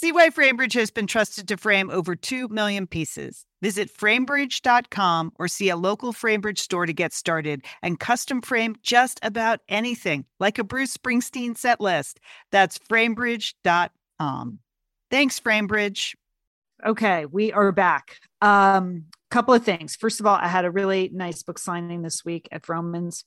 See why FrameBridge has been trusted to frame over 2 million pieces. Visit framebridge.com or see a local FrameBridge store to get started and custom frame just about anything, like a Bruce Springsteen set list. That's framebridge.com. Thanks, FrameBridge. Okay, we are back. Um, couple of things. First of all, I had a really nice book signing this week at Vroman's.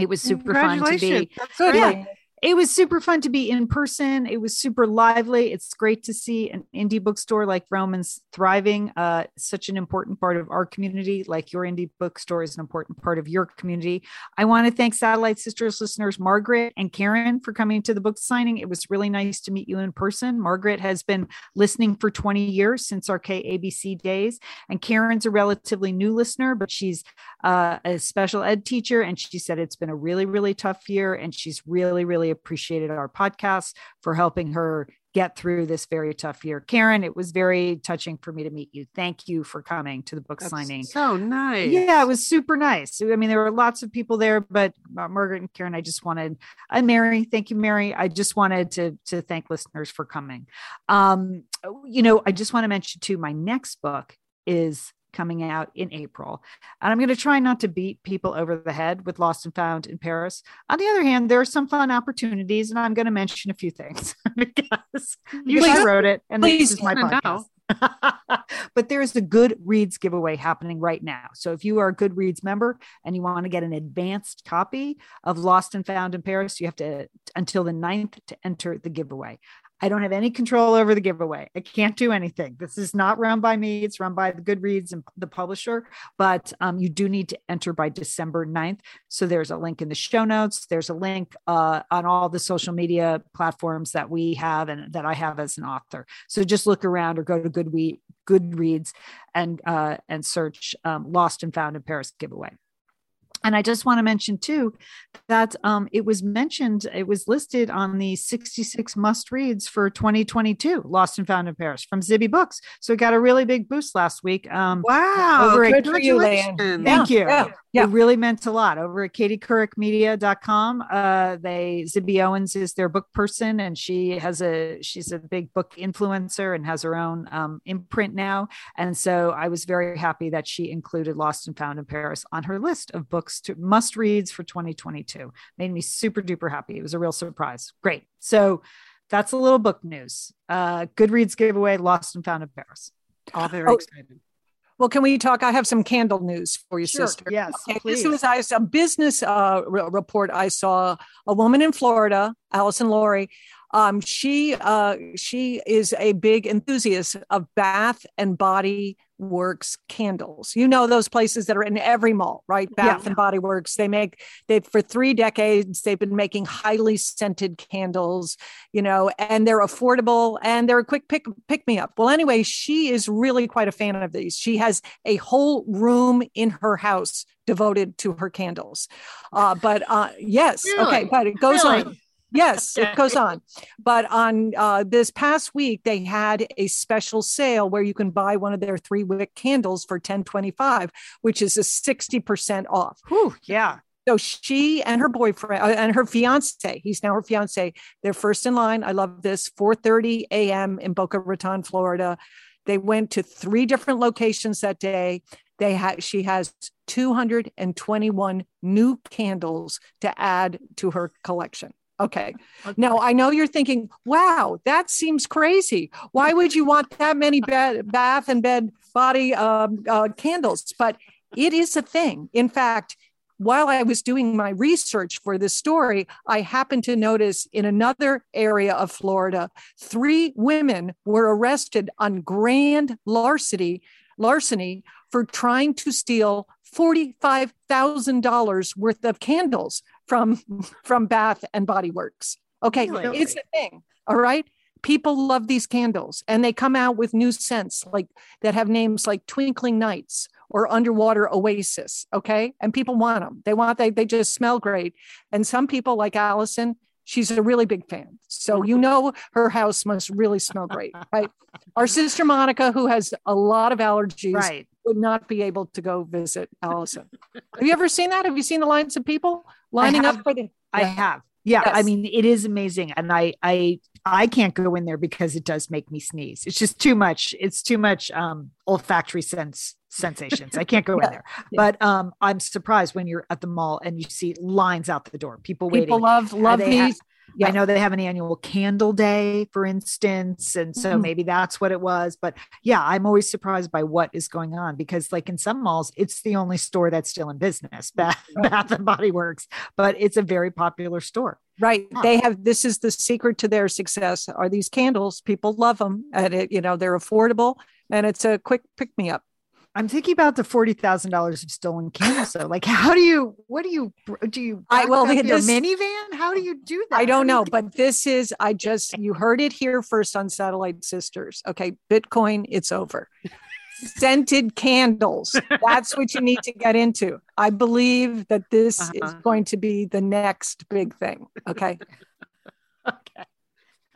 It was super fun to be. That's Good. Yeah. It was super fun to be in person. It was super lively. It's great to see an indie bookstore like Vroman's thriving. Uh, such an important part of our community. Like your indie bookstore is an important part of your community. I want to thank Satellite Sisters listeners Margaret and Karen for coming to the book signing. It was really nice to meet you in person. Margaret has been listening for 20 years since our KABC days, and Karen's a relatively new listener, but she's uh, a special ed teacher, and she said it's been a really, really tough year, and she's really, really appreciated our podcast for helping her get through this very tough year. Karen, it was very touching for me to meet you. Thank you for coming to the book That's signing. So nice. Yeah, it was super nice. I mean, there were lots of people there, but uh, Margaret and Karen, I just wanted, and Mary, thank you, Mary. I just wanted to to thank listeners for coming. Um, you know, I just want to mention too, my next book is coming out in April, and I'm going to try not to beat people over the head with Lost and Found in Paris. On the other hand, there are some fun opportunities, and I'm going to mention a few things because you Please- wrote it, and this is my podcast. but there is a Goodreads giveaway happening right now. So if you are a Goodreads member and you want to get an advanced copy of Lost and Found in Paris, you have to until the 9th to enter the giveaway. I don't have any control over the giveaway. I can't do anything. This is not run by me. It's run by the Goodreads and the publisher, but um, you do need to enter by December 9th. So there's a link in the show notes. There's a link uh, on all the social media platforms that we have and that I have as an author. So just look around or go to Goodwe- Goodreads and uh, and search um, Lost and Found in Paris giveaway. And I just want to mention too that um, it was mentioned, it was listed on the 66 must reads for 2022, Lost and Found in Paris from Zibby Books. So it got a really big boost last week. Um, Wow. over at- Good for you. Thank you. Yeah, yeah. It really meant a lot over at katiecouricmedia.com. Uh, they Zibby Owens is their book person and she has a she's a big book influencer and has her own um, imprint now. And so I was very happy that she included Lost and Found in Paris on her list of books to must reads for 2022. Made me super duper happy. It was a real surprise. Great. So that's a little book news. Uh, Goodreads giveaway Lost and Found in Paris. All very Oh, excited. Well, can we talk? I have some candle news for you, Sure. sister. Yes, Okay, please. this was I, a business uh, re- report. I saw a woman in Florida, Allison Laurie. Um, she uh, she is a big enthusiast of Bath and Body Works candles. You know those places that are in every mall, right? Yeah. Bath and Body Works. They make they for three decades. They've been making highly scented candles, you know, and they're affordable and they're a quick pick pick me up. Well, anyway, she is really quite a fan of these. She has a whole room in her house devoted to her candles. Uh, but uh, yes, okay, but it goes on. Yes, Okay. it goes on. But on uh, this past week, they had a special sale where you can buy one of their three wick candles for ten twenty five, which is a sixty percent off. Whew, yeah. So she and her boyfriend uh, and her fiance, he's now her fiance, they're first in line. I love this. 4:30 a.m. in Boca Raton, Florida. They went to three different locations that day. They had she has 221 new candles to add to her collection. Okay. Now I know you're thinking, wow, that seems crazy. Why would you want that many bed, bath and bed body um, uh, candles? But it is a thing. In fact, while I was doing my research for this story, I happened to notice in another area of Florida, three women were arrested on grand larceny, larceny for trying to steal $45,000 worth of candles from, from Bath and Body Works. Okay, Really? it's a thing. All right. People love these candles and they come out with new scents like that have names like Twinkling Nights or Underwater Oasis. Okay. And people want them. They want, they, they just smell great. And some people like Allison, she's a really big fan. So you know her house must really smell great, right? Our sister Monica, who has a lot of allergies, Right. would not be able to go visit Allison. have you ever seen that? Have you seen the lines of people lining have. up for the? I have. Yeah, I mean it is amazing and I I I can't go in there because it does make me sneeze. It's just too much. It's too much um olfactory sense sensations. I can't go Yeah. in there. But um I'm surprised when you're at the mall and you see lines out the door, people People waiting. love love they ha- these. Yeah. I know they have an annual candle day, for instance. And so Mhm. maybe that's what it was. But yeah, I'm always surprised by what is going on because, like in some malls, it's the only store that's still in business, Bath, Bath and Body Works, but it's a very popular store. Right. Huh. They have this is the secret to their success are these candles. People love them and it, you know, they're affordable and it's a quick pick me up. I'm thinking about the forty thousand dollars of stolen candles. So, like, how do you? What do you? Do you? I- well, up your this- minivan. How do you do that? I don't do know, but this is I just you heard it here first on Satellite Sisters. Okay, Bitcoin, it's over. Scented candles. That's what you need to get into. I believe that this is Uh-huh. going to be the next big thing. Okay. okay.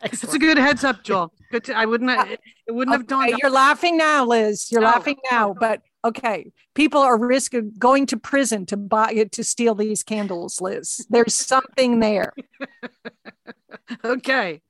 It's a good heads up, Joel. Good. To, I wouldn't. Uh, have, it wouldn't have Okay, dawned. you're laughing now, Liz. You're No, laughing now, but okay. People are risk of going to prison to buy to steal these candles, Liz. There's something there. Okay.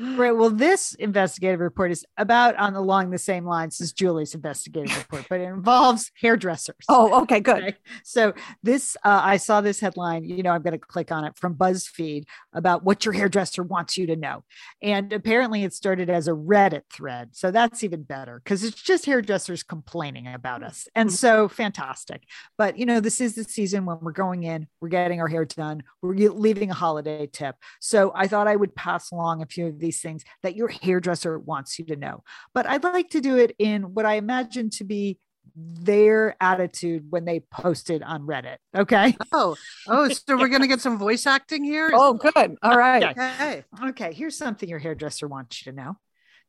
Right. Well, this investigative report is about on along the same lines as Julie's investigative report, but it involves hairdressers. Oh, okay, good. Okay. So this, uh, I saw this headline. You know, I'm going to click on it from BuzzFeed about what your hairdresser wants you to know, and apparently it started as a Reddit thread. So that's even better because it's just hairdressers complaining about us, and so fantastic. But you know, this is the season when we're going in, we're getting our hair done, we're leaving a holiday tip. So I thought I would pass along a few of these things that your hairdresser wants you to know. But I'd like to do it in what I imagine to be their attitude when they posted on Reddit. Okay. Oh. Oh. So we're gonna get some voice acting here. Oh, good. All right. Okay. Okay. Here's something your hairdresser wants you to know.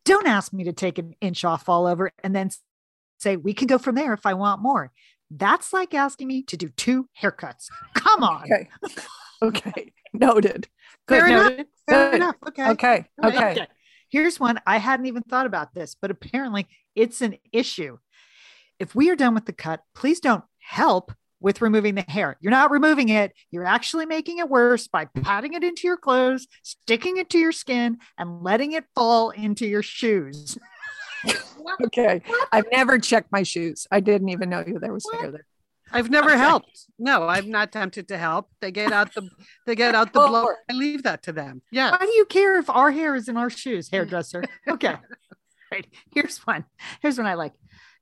Don't ask me to take an inch off all over and then say, we can go from there if I want more. That's like asking me to do two haircuts. Come on. Okay. Okay. Noted. Fair Good. enough. Noted. Fair Good. enough. Okay. Okay. Okay. Here's one. I hadn't even thought about this, but apparently it's an issue. If we are done with the cut, please don't help with removing the hair. You're not removing it. You're actually making it worse by patting it into your clothes, sticking it to your skin, and letting it fall into your shoes. Okay. I've never checked my shoes. I didn't even know there was hair there. I've never Okay. helped. No, I'm not tempted to help. They get out the they get out the Oh. blower. I leave that to them. Yeah. Why do you care if our hair is in our shoes, hairdresser? Okay. right. Here's one. Here's one I like.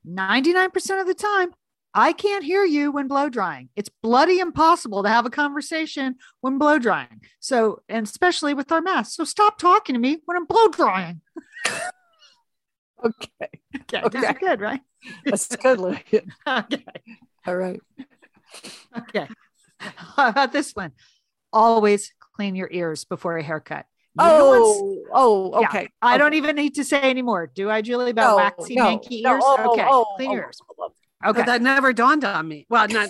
99% of the time, I can't hear you when blow drying. It's bloody impossible to have a conversation when blow drying. So, and especially with our masks. So stop talking to me when I'm blow drying. Okay. Okay. Okay. That's good, right? That's good. Lillian. Okay. All right. Okay. How about this one? Always clean your ears before a haircut. You know what's- Oh, oh, Yeah. okay. I don't even need to say anymore. Do I, Julie, about No, waxy, no, manky no. ears? Oh, okay. oh, clean oh, ears. oh, Okay. That never dawned on me. Well, not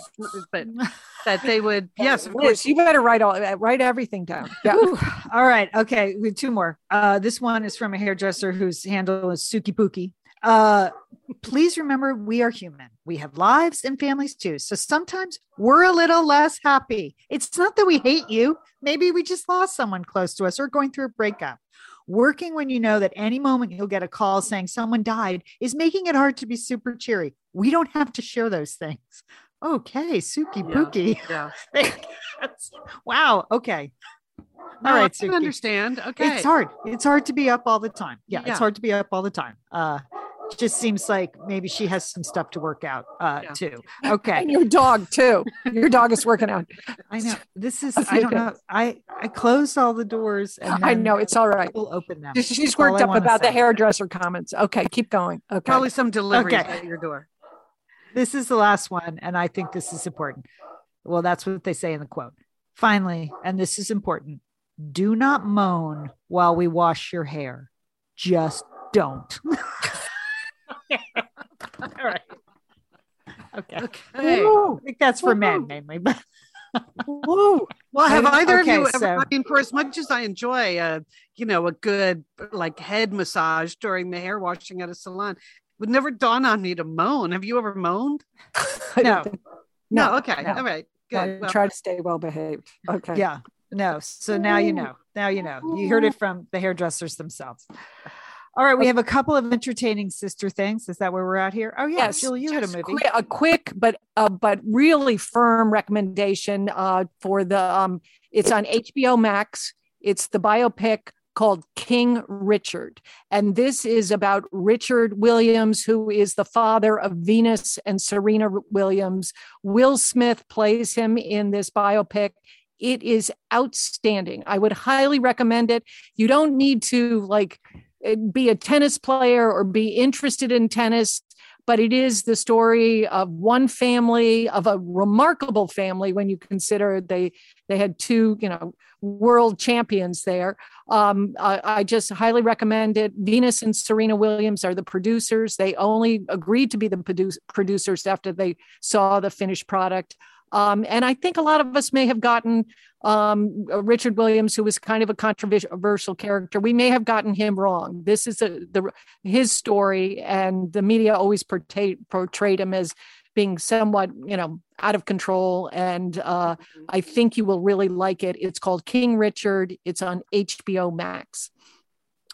but that they would yes, of course. you better write all write everything down. Yeah. Whew. All right. Okay. We have two more. Uh, this one is from a hairdresser whose handle is Suki Pookie. Uh, please remember we are human. We have lives and families too. So sometimes we're a little less happy. It's not that we hate you. Maybe we just lost someone close to us or going through a breakup. Working when you know that any moment you'll get a call saying someone died is making it hard to be super cheery. We don't have to share those things. Okay, Suki Yeah. Pookie. Yeah. That's- wow. Okay. No, All right, I can Suki. understand. Okay. It's hard. It's hard to be up all the time. Yeah, Yeah. it's hard to be up all the time. Uh just seems like maybe she has some stuff to work out uh Yeah. too. Okay. And your dog too. Your dog is working out. I know. This is I don't know. I I closed all the doors and I know it's all right. We'll open them. She's- She's That's worked up wanna about the hairdresser comments. Okay, keep going. Okay. Probably some deliveries Okay. at your door. This is the last one and I think this is important. Well, that's what they say in the quote. Finally, and this is important. Do not moan while we wash your hair. Just don't. all right. Okay. Okay. I think that's for men mainly, but Woo. Well, have either okay, of you ever? so- I mean, for as much as I enjoy, a you know, a good like head massage during the hair washing at a salon, it would never dawn on me to moan. Have you ever moaned? no, No. okay. no. All right. Good. Well, try to stay well behaved. Okay. yeah, no. So now you know. Now you know. You heard it from the hairdressers themselves. All right, we have a couple of entertaining sister things. Is that where we're at here? Oh yeah, Yes, Julie, you had a movie. qui- a quick but uh, but really firm recommendation uh, for the um, it's on HBO Max. It's the biopic called King Richard, and this is about Richard Williams, who is the father of Venus and Serena Williams. Will Smith plays him in this biopic. It is outstanding. I would highly recommend it. You don't need to like be a tennis player or be interested in tennis but it is the story of one family of a remarkable family when you consider they they had two you know world champions there. Um, I, I just highly recommend it. Venus and serena williams are the producers. They only agreed to be the produce, producers after they saw the finished product um, and i think a lot of us may have gotten um, richard williams who was kind of a controversial character. We may have gotten him wrong. This is a, the his story and the media always portray, portrayed him as being somewhat you know out of control. And uh, i think you will really like it. It's called king richard. It's on hbo max.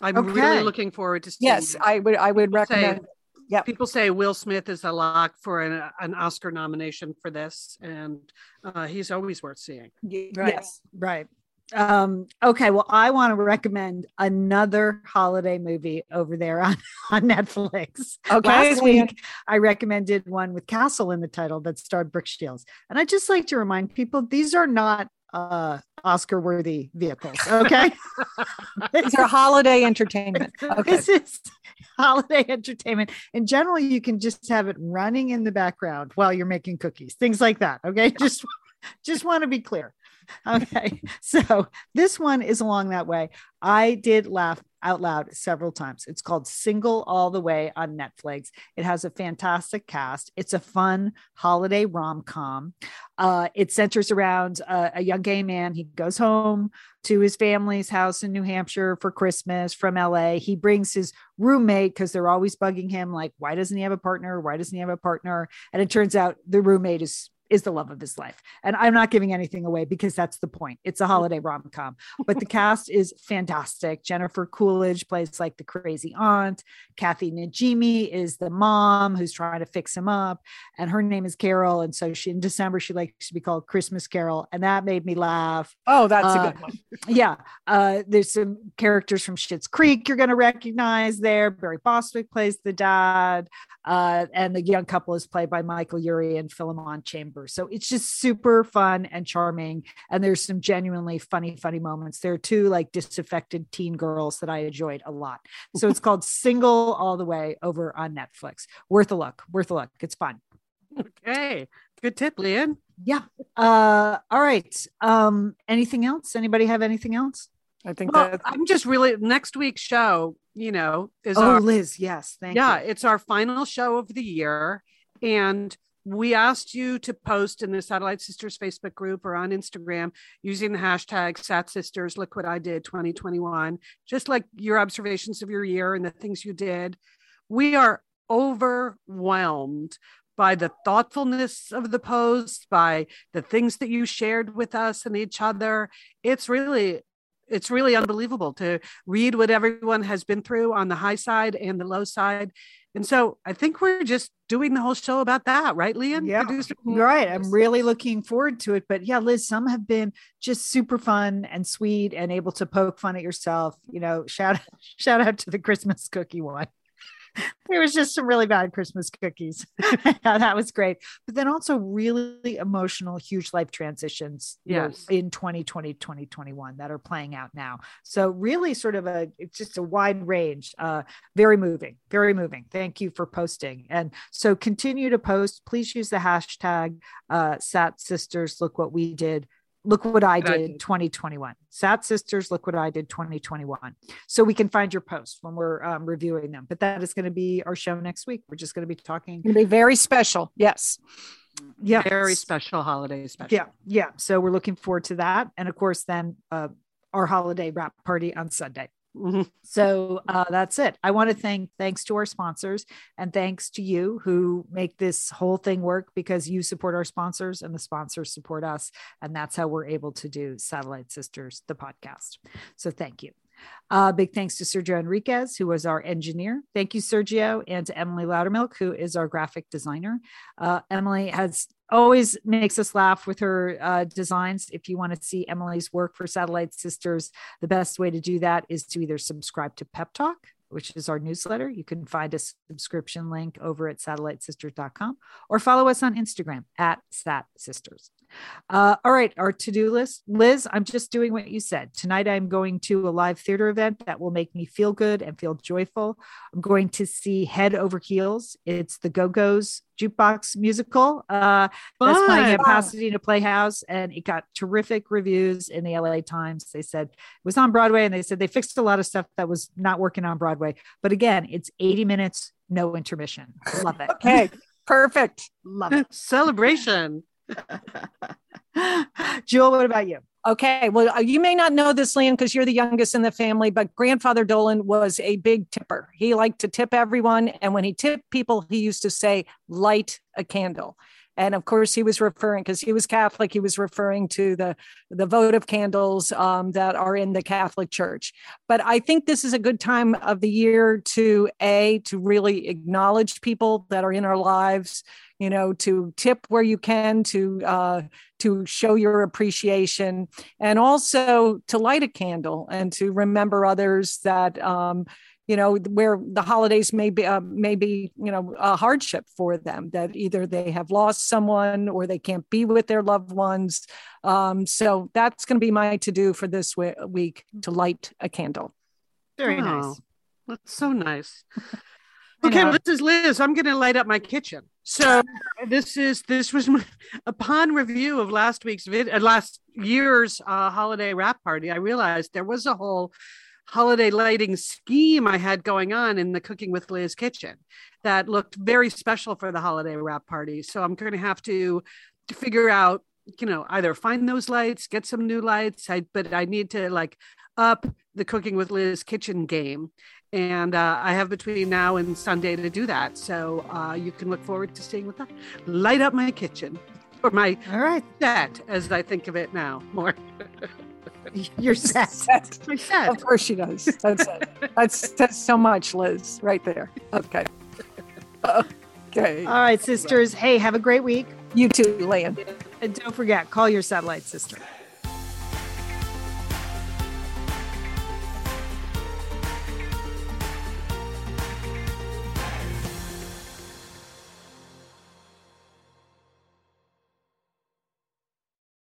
I'm Okay. really looking forward to seeing yes it. i would i would People say- recommend Yep. People say Will Smith is a lock for an, an Oscar nomination for this, and uh, he's always worth seeing. Right. yes Right. Um, okay. Well, I want to recommend another holiday movie over there on, on Netflix. okay Last week, I recommended one with Castle in the title that starred Brooke Shields. And I just like to remind people these are not uh, Oscar worthy vehicles. Okay. these are holiday entertainment okay This is holiday entertainment. In general, you can just have it running in the background while you're making cookies, things like that. Okay. Just just want to be clear. Okay. So this one is along that way. I did laugh out loud several times. It's called Single All the Way on Netflix. It has a fantastic cast. It's a fun holiday rom com. Uh, it centers around uh, a young gay man. He goes home to his family's house in New Hampshire for Christmas from LA. He brings his roommate because they're always bugging him, like, why doesn't he have a partner? Why doesn't he have a partner? And it turns out the roommate is is the love of his life. And I'm not giving anything away because that's the point. It's a holiday rom com, but the cast is fantastic. Jennifer Coolidge plays like the crazy aunt. Kathy Najimy is the mom who's trying to fix him up, and her name is Carol. And so she in December she likes to be called Christmas Carol, and that made me laugh. Oh, that's Uh, a good one. Yeah, uh, there's some characters from Schitt's Creek you're going to recognize there. Barry Bostwick plays the dad, uh, and the young couple is played by Michael Urie and Philemon Chambers. So it's just super fun and charming, and there's some genuinely funny, funny moments. There are two like disaffected teen girls that I enjoyed a lot. So it's called Single All the Way over on Netflix. Worth a look. Worth a look. It's fun. Okay. Good tip, Lian. Yeah. Uh, all right. Um, anything else? Anybody have anything else? I think Well, I'm just really next week's show, you know, is Oh, our Liz, yes, thank yeah, you. it's our final show of the year. And we asked you to post in the Satellite Sisters Facebook group or on Instagram using the hashtag Sat Sisters, look what I did 2021, just like your observations of your year and the things you did. We are overwhelmed by the thoughtfulness of the post, by the things that you shared with us and each other. It's really it's really unbelievable to read what everyone has been through on the high side and the low side. And so I think we're just doing the whole show about that, right, Lian? Yeah, Producer- Right. I'm really looking forward to it. But yeah, Liz, some have been just super fun and sweet and able to poke fun at yourself. You know, shout shout out to the Christmas cookie one. There was just some really bad Christmas cookies. Yeah, that was great. But then also really emotional, huge life transitions you know, Yes. in 2020, 2021 that are playing out now. So really sort of a it's just a wide range. Uh very moving, very moving. Thank you for posting. And so continue to post. Please use the hashtag uh Sat Sisters. Look what we did. Look what I What I did did. 2021. Sat Sisters, look what I did 2021. So we can find your posts when we're um, reviewing them. But that is going to be our show next week. We're just going to be talking. It'll be very special. Yes. Yeah. Very special holiday special. Yeah. Yeah. So we're looking forward to that. And of course, then uh, our holiday wrap party on Sunday. Mhm. So uh, that's it. I want to thank thanks to our sponsors and thanks to you who make this whole thing work because you support our sponsors and the sponsors support us. And that's how we're able to do Satellite Sisters, the podcast. So thank you. Uh, big thanks to Sergio Enriquez, who was our engineer. Thank you, Sergio, and to Emily Loudermilk, who is our graphic designer. Uh, Emily has always makes us laugh with her uh, designs. If you want to see Emily's work for Satellite Sisters, the best way to do that is to either subscribe to Pep Talk, which is our newsletter. You can find a subscription link over at satellitesisters.com or follow us on Instagram at Sat Sisters. Uh, all right, our to do list. Liz, I'm just doing what you said. Tonight, I'm going to a live theater event that will make me feel good and feel joyful. I'm going to see Head Over Heels. It's the Go Go's jukebox musical. Uh, that's playing at Fun. Pasadena Playhouse, and it got terrific reviews in the LA Times. They said it was on Broadway, and they said they fixed a lot of stuff that was not working on Broadway. But again, it's 80 minutes, no intermission. Love it. Okay. Perfect. Love it. Celebration. Jewel, what about you? Okay. Well, uh, you may not know this, Lian, because you're the youngest in the family, but grandfather Dolan was a big tipper. He liked to tip everyone. And when he tipped people, he used to say, light a candle. And of course, he was referring because he was Catholic. He was referring to the the votive candles um, that are in the Catholic Church. But I think this is a good time of the year to a to really acknowledge people that are in our lives. You know, to tip where you can, to uh, to show your appreciation, and also to light a candle and to remember others that um, you know where the holidays may be uh, may be you know a hardship for them that either they have lost someone or they can't be with their loved ones um, so that's going to be my to do for this week to light a candle Very Oh, nice. That's so nice. Okay, know. well, this is Liz. I'm going to light up my kitchen. So this is this was my, upon review of last week's vid, uh, last year's uh, holiday wrap party. I realized there was a whole holiday lighting scheme I had going on in the Cooking with Liz kitchen that looked very special for the holiday wrap party. So I'm going to have to, to figure out, you know, either find those lights, get some new lights. I, but I need to like up the Cooking with Liz kitchen game. And uh, I have between now and Sunday to do that. So uh, you can look forward to seeing what that light up my kitchen or my All right. set as I think of it now more. You're set. Set. my set. Of course she does. That's it. That's that's so much, Liz, right there. Okay. Okay. All right, sisters. Hey, have a great week. You too, Land. And don't forget, call your satellite sister.